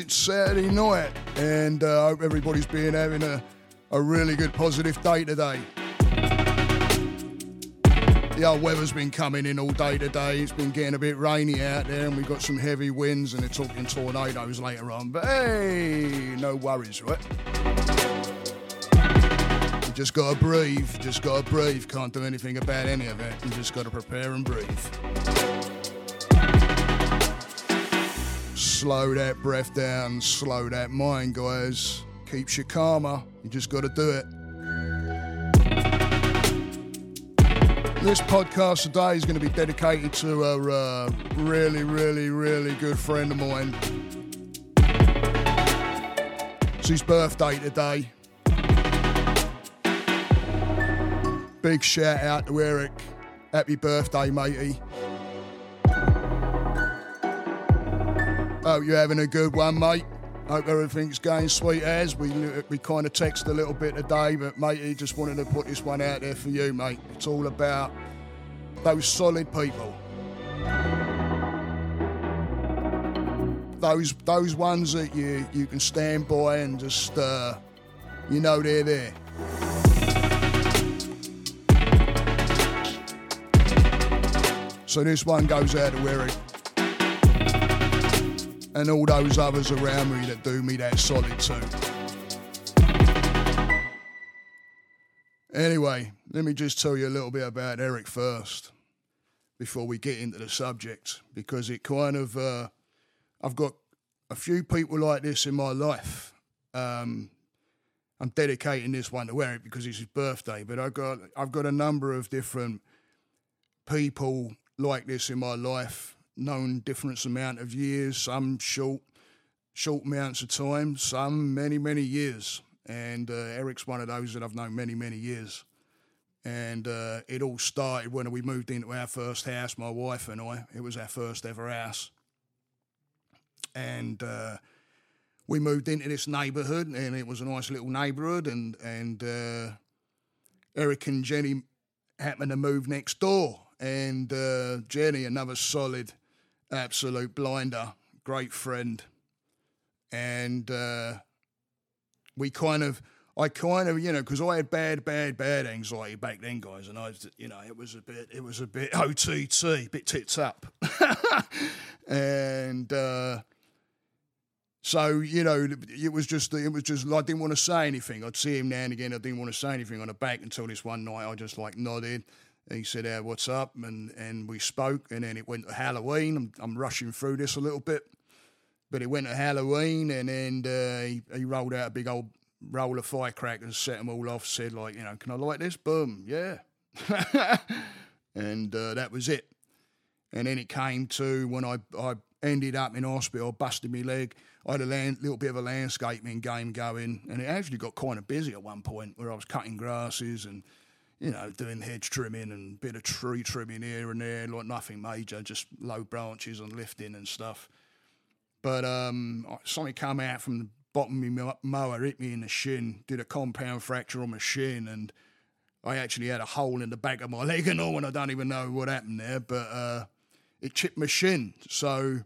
It's Saturday night, and uh, I hope everybody's been having a, a really good, positive day today. The old weather's been coming in all day today. It's been getting a bit rainy out there, and we've got some heavy winds, and they're talking tornadoes later on. But hey, no worries, right? You just gotta breathe, just gotta breathe. Can't do anything about any of it. You just gotta prepare and breathe. Slow that breath down, slow that mind, guys. Keeps you calmer. You just gotta do it. This podcast today is going to be dedicated to a uh, really, really, really good friend of mine. It's his birthday today. Big shout out to Eric. Happy birthday, matey. Hope you're having a good one, mate. Hope everything's going sweet as. We, we kind of text a little bit today, but matey, just wanted to put this one out there for you, mate. It's all about those solid people. Those those ones that you, you can stand by and just, uh, you know they're there. So this one goes out to Eric and all those others around me that do me that solid too. Anyway, let me just tell you a little bit about Eric first before we get into the subject because it kind of, uh, I've got a few people like this in my life. Um, I'm dedicating this one to Eric because it's his birthday, but I've got I've got a number of different people like this in my life, known different amount of years, some short, short amounts of time, some many, many years. And uh, Eric's one of those that I've known many, many years. And uh, it all started when we moved into our first house, my wife and I. It was our first ever house. And uh, we moved into this neighbourhood, and it was a nice little neighbourhood. And, and uh, Eric and Jenny happened to move next door and uh, Jenny, another solid, absolute blinder, great friend, and uh, we kind of, I kind of, you know, because I had bad, bad, bad anxiety back then, guys, and I, you know, it was a bit, it was a bit OTT, a bit tits up, and. Uh, so you know, it was just it was just I didn't want to say anything. I'd see him now and again. I didn't want to say anything on the back until this one night I just like nodded he said, uh, "What's up?" and and we spoke, and then it went to Halloween. I'm, I'm rushing through this a little bit, but it went to Halloween, and then uh, he, he rolled out a big old roll of firecrackers, set them all off. Said like, you know, can I light this? Boom, yeah, and uh, that was it. And then it came to when I I ended up in hospital, busted my leg. I had a land, little bit of a landscaping game going, and it actually got kind of busy at one point where I was cutting grasses and you know, doing hedge trimming and bit of tree trimming here and there, like nothing major, just low branches and lifting and stuff. But um, something come out from the bottom of my mower, hit me in the shin, did a compound fracture on my shin, and I actually had a hole in the back of my leg and all, and I don't even know what happened there, but uh, it chipped my shin. So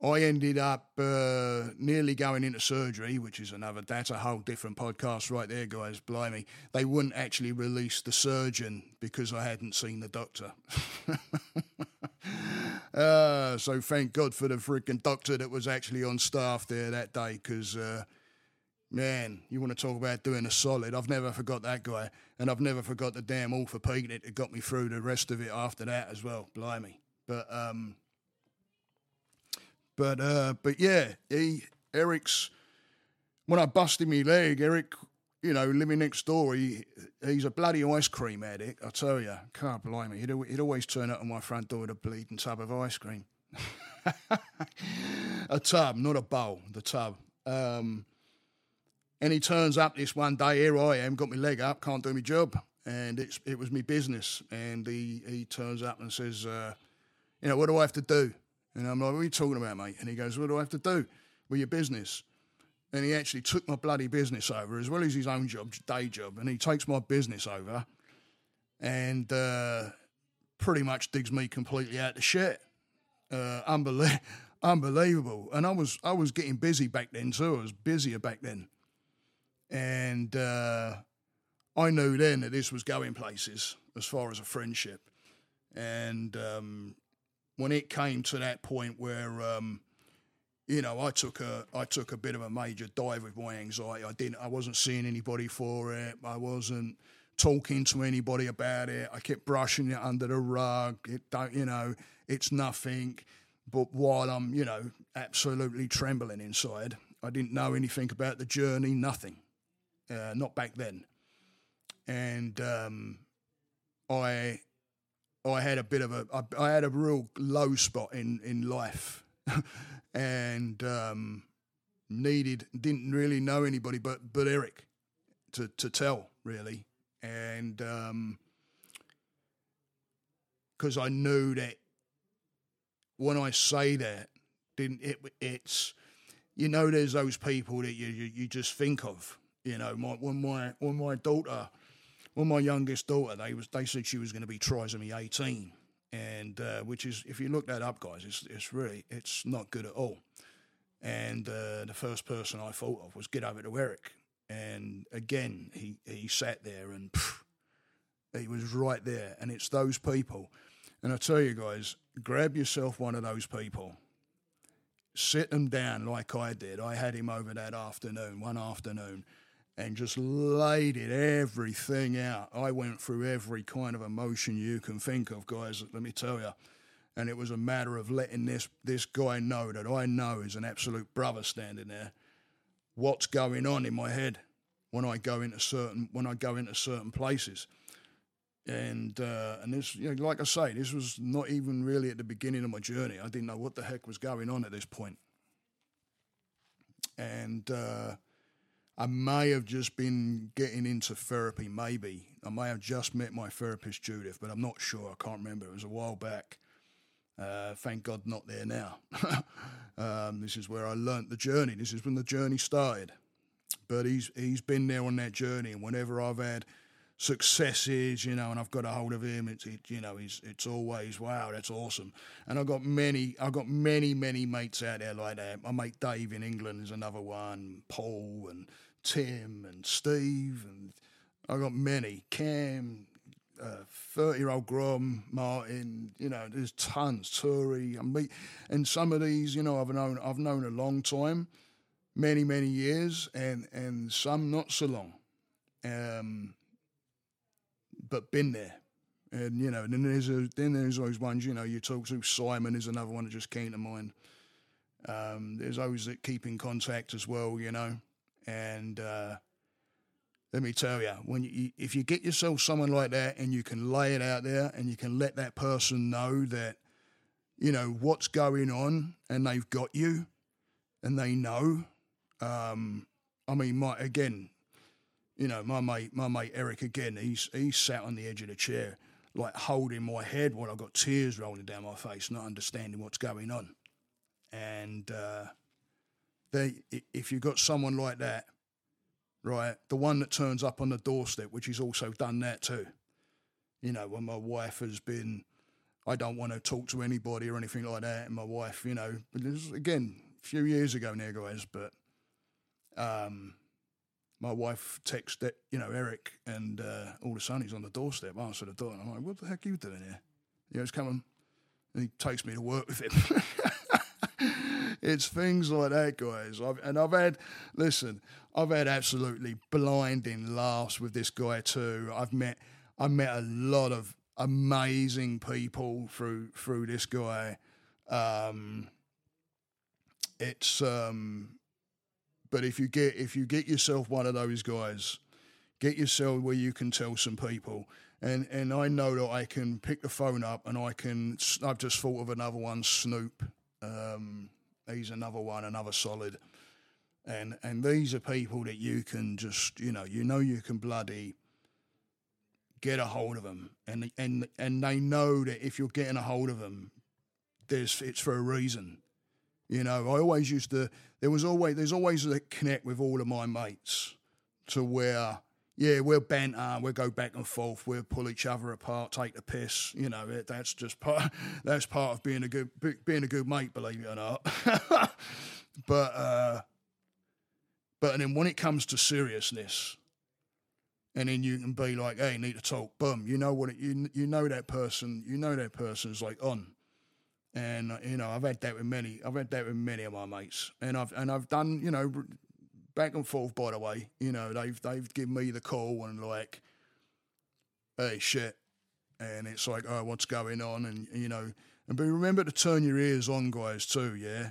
I ended up uh, nearly going into surgery, which is another, that's a whole different podcast right there, guys. Blimey. They wouldn't actually release the surgeon because I hadn't seen the doctor. uh, so thank God for the freaking doctor that was actually on staff there that day because, uh, man, you want to talk about doing a solid. I've never forgot that guy. And I've never forgot the damn orthopedic that got me through the rest of it after that as well. Blimey. But, um, but uh, but yeah, he Eric's when I busted my leg, Eric, you know, living next door, he he's a bloody ice cream addict. I tell you, can't blame me. He'd, he'd always turn up on my front door with a bleeding tub of ice cream. a tub, not a bowl, the tub. Um, and he turns up this one day. Here I am, got my leg up, can't do my job, and it's it was my business. And he he turns up and says, uh, you know, what do I have to do? And I'm like, what are you talking about, mate? And he goes, what do I have to do with your business? And he actually took my bloody business over as well as his own job, day job. And he takes my business over and uh, pretty much digs me completely out the shit. Uh, unbelie- unbelievable. And I was I was getting busy back then too. I was busier back then, and uh, I knew then that this was going places as far as a friendship. And um, when it came to that point where um, you know, I took a I took a bit of a major dive with my anxiety. I didn't I wasn't seeing anybody for it. I wasn't talking to anybody about it. I kept brushing it under the rug. It don't you know, it's nothing. But while I'm, you know, absolutely trembling inside, I didn't know anything about the journey, nothing. Uh, not back then. And um, I I had a bit of a I, I had a real low spot in in life. and um, needed didn't really know anybody but but Eric to to tell really, and because um, I knew that when I say that, didn't it? It's you know, there's those people that you you, you just think of. You know, my when my when my daughter, when my youngest daughter, they was they said she was going to be trisomy 18 and uh, which is if you look that up, guys, it's it's really it's not good at all. And uh, the first person I thought of was get over to Eric, and again he he sat there and he was right there, and it's those people. And I tell you guys, grab yourself one of those people, sit them down like I did. I had him over that afternoon, one afternoon, and just laid it everything out. I went through every kind of emotion you can think of, guys. Let me tell you. And it was a matter of letting this this guy know that I know is an absolute brother standing there. What's going on in my head when I go into certain when I go into certain places. And uh, and this, you know, like I say, this was not even really at the beginning of my journey. I didn't know what the heck was going on at this point. And uh, I may have just been getting into therapy, maybe. I may have just met my therapist, Judith, but I'm not sure. I can't remember. It was a while back. Uh, thank God not there now. um, this is where I learnt the journey. This is when the journey started. But he's he's been there on that journey, and whenever I've had successes, you know, and I've got a hold of him. It's it, you know, he's it's always wow, that's awesome. And I've got many, I've got many, many mates out there like that. My mate Dave in England is another one. Paul and Tim and Steve, and I got many. Cam, thirty-year-old uh, Martin. You know, there's tons. Turi, I meet, and some of these, you know, I've known. I've known a long time, many many years, and and some not so long, um, but been there. And you know, then there's a, then there's those ones. You know, you talk to Simon is another one that just came to mind. Um, there's those that keep in contact as well. You know, and uh, let me tell you, when you, if you get yourself someone like that and you can lay it out there and you can let that person know that, you know, what's going on and they've got you and they know. Um, I mean, my again, you know, my mate, my mate Eric again, he's he's sat on the edge of the chair, like holding my head while I've got tears rolling down my face, not understanding what's going on. And uh, they, if you've got someone like that, right, the one that turns up on the doorstep, which he's also done that too. You know, when my wife has been, I don't want to talk to anybody or anything like that, and my wife, you know, but this again a few years ago now, guys, but um, my wife texted, you know, Eric, and uh, all of a sudden he's on the doorstep, answer the door, and I'm like, what the heck are you doing here? You know, he's coming, and he takes me to work with him. it's things like that, guys. I've, and I've had, listen, I've had absolutely blinding laughs with this guy too. I've met, I met a lot of amazing people through through this guy. Um, it's, um, but if you get if you get yourself one of those guys, get yourself where you can tell some people. And, and I know that I can pick the phone up and I can. I've just thought of another one, Snoop. Um, He's another one, another solid. And and these are people that you can just, you know, you know you can bloody get a hold of them, and and and they know that if you're getting a hold of them, there's it's for a reason. You know, I always used to. There was always there's always a connect with all of my mates to where yeah, we'll banter, we'll go back and forth, we'll pull each other apart, take the piss. You know, it, that's just part. That's part of being a good being a good mate, believe it or not. but uh, but and then when it comes to seriousness, and then you can be like, "Hey, need to talk." Boom, you know what? It, you you know that person. You know that person's like on, and you know I've had that with many. I've had that with many of my mates, and I've and I've done you know back and forth. By the way, you know they've they've given me the call and like, "Hey, shit," and it's like, "Oh, what's going on?" And you know, and but remember to turn your ears on, guys, too. Yeah,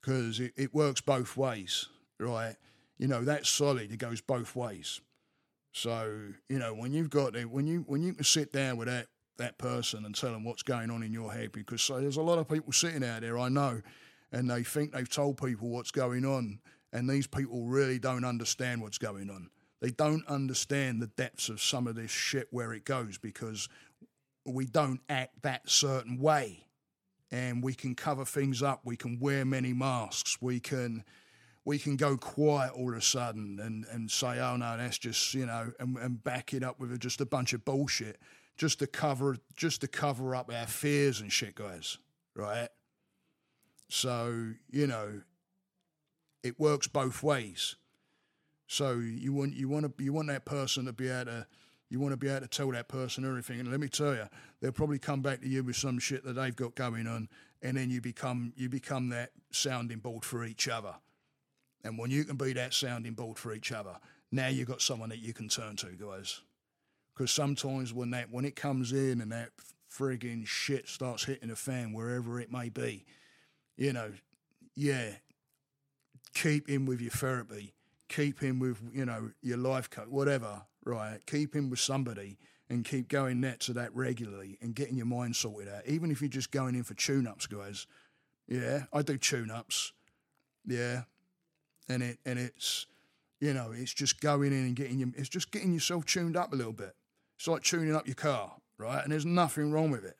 because it, it works both ways, right? You know that's solid. It goes both ways. So you know when you've got it, when you when you can sit down with that that person and tell them what's going on in your head, because so there's a lot of people sitting out there I know, and they think they've told people what's going on, and these people really don't understand what's going on. They don't understand the depths of some of this shit where it goes because we don't act that certain way, and we can cover things up. We can wear many masks. We can we can go quiet all of a sudden and, and say, oh no, that's just you know, and, and back it up with just a bunch of bullshit, just to cover just to cover up our fears and shit, guys. Right? So you know, it works both ways. So you want you want to you want that person to be able to you want to be able to tell that person everything. And let me tell you, they'll probably come back to you with some shit that they've got going on, and then you become you become that sounding board for each other. And when you can be that sounding board for each other, now you've got someone that you can turn to, guys. Because sometimes when that when it comes in and that frigging shit starts hitting the fan, wherever it may be, you know, yeah, keep in with your therapy, keep in with you know your life coach, whatever, right? Keep in with somebody and keep going that to that regularly and getting your mind sorted out. Even if you're just going in for tune ups, guys. Yeah, I do tune ups. Yeah, and it and it's you know it's just going in and getting you it's just getting yourself tuned up a little bit it's like tuning up your car right and there's nothing wrong with it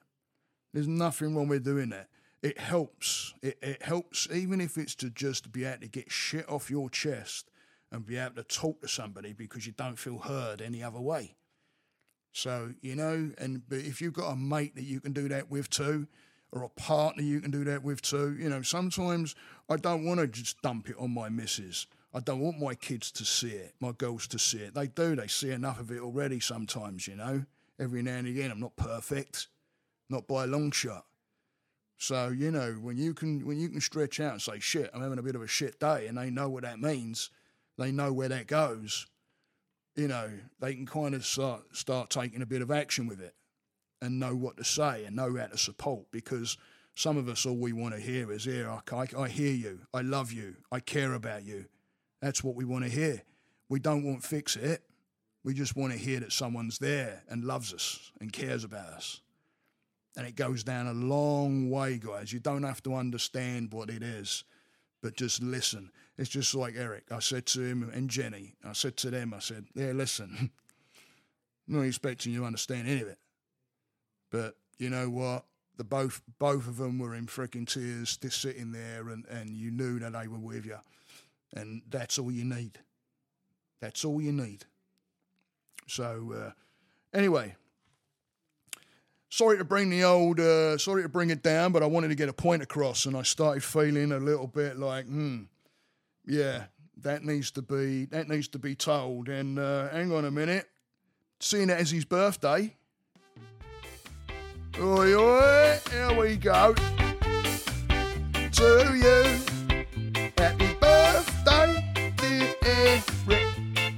there's nothing wrong with doing that it helps it, it helps even if it's to just be able to get shit off your chest and be able to talk to somebody because you don't feel heard any other way so you know and but if you've got a mate that you can do that with too or a partner you can do that with too. You know, sometimes I don't want to just dump it on my missus. I don't want my kids to see it, my girls to see it. They do, they see enough of it already sometimes, you know. Every now and again, I'm not perfect, not by a long shot. So, you know, when you can when you can stretch out and say, shit, I'm having a bit of a shit day and they know what that means, they know where that goes, you know, they can kind of start start taking a bit of action with it and know what to say and know how to support because some of us all we want to hear is here I, I, hear you. I love you. I care about you. That's what we want to hear. We don't want fix it. We just want to hear that someone's there and loves us and cares about us and it goes down a long way guys you don't have to understand what it is but just listen it's just like eric i said to him and jenny i said to them i said yeah listen I'm not expecting you to understand any of it but you know what? The both both of them were in freaking tears, just sitting there, and, and you knew that they were with you, and that's all you need. That's all you need. So, uh, anyway, sorry to bring the old, uh, sorry to bring it down, but I wanted to get a point across, and I started feeling a little bit like, hmm, yeah, that needs to be that needs to be told. And uh, hang on a minute, seeing it as his birthday. Oi, oi, here we go. To you, happy birthday, dear Eric.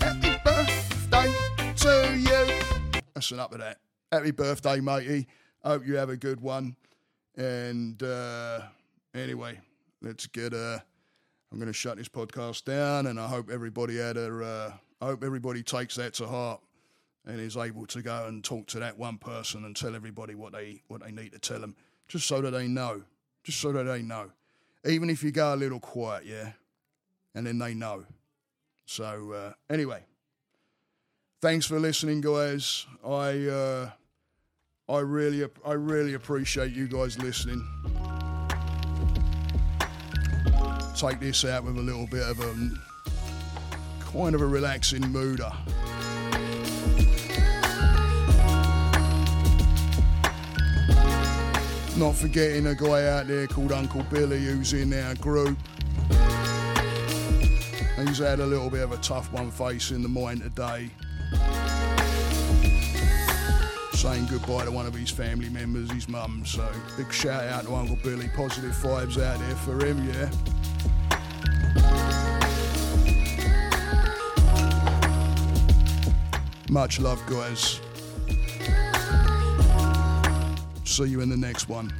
Happy birthday to you. That's enough of that. Happy birthday, matey. Hope you have a good one. And uh, anyway, let's get. Uh, I'm going to shut this podcast down, and I hope everybody had a. Uh, I hope everybody takes that to heart and is able to go and talk to that one person and tell everybody what they what they need to tell them, just so that they know, just so that they know. Even if you go a little quiet, yeah, and then they know. So uh, anyway, thanks for listening, guys. I uh, I really I really appreciate you guys listening. Take this out with a little bit of a kind of a relaxing mooder. Not forgetting a guy out there called Uncle Billy who's in our group. He's had a little bit of a tough one facing the mine today. Saying goodbye to one of his family members, his mum. So big shout out to Uncle Billy. Positive vibes out there for him, yeah. Much love, guys. See you in the next one.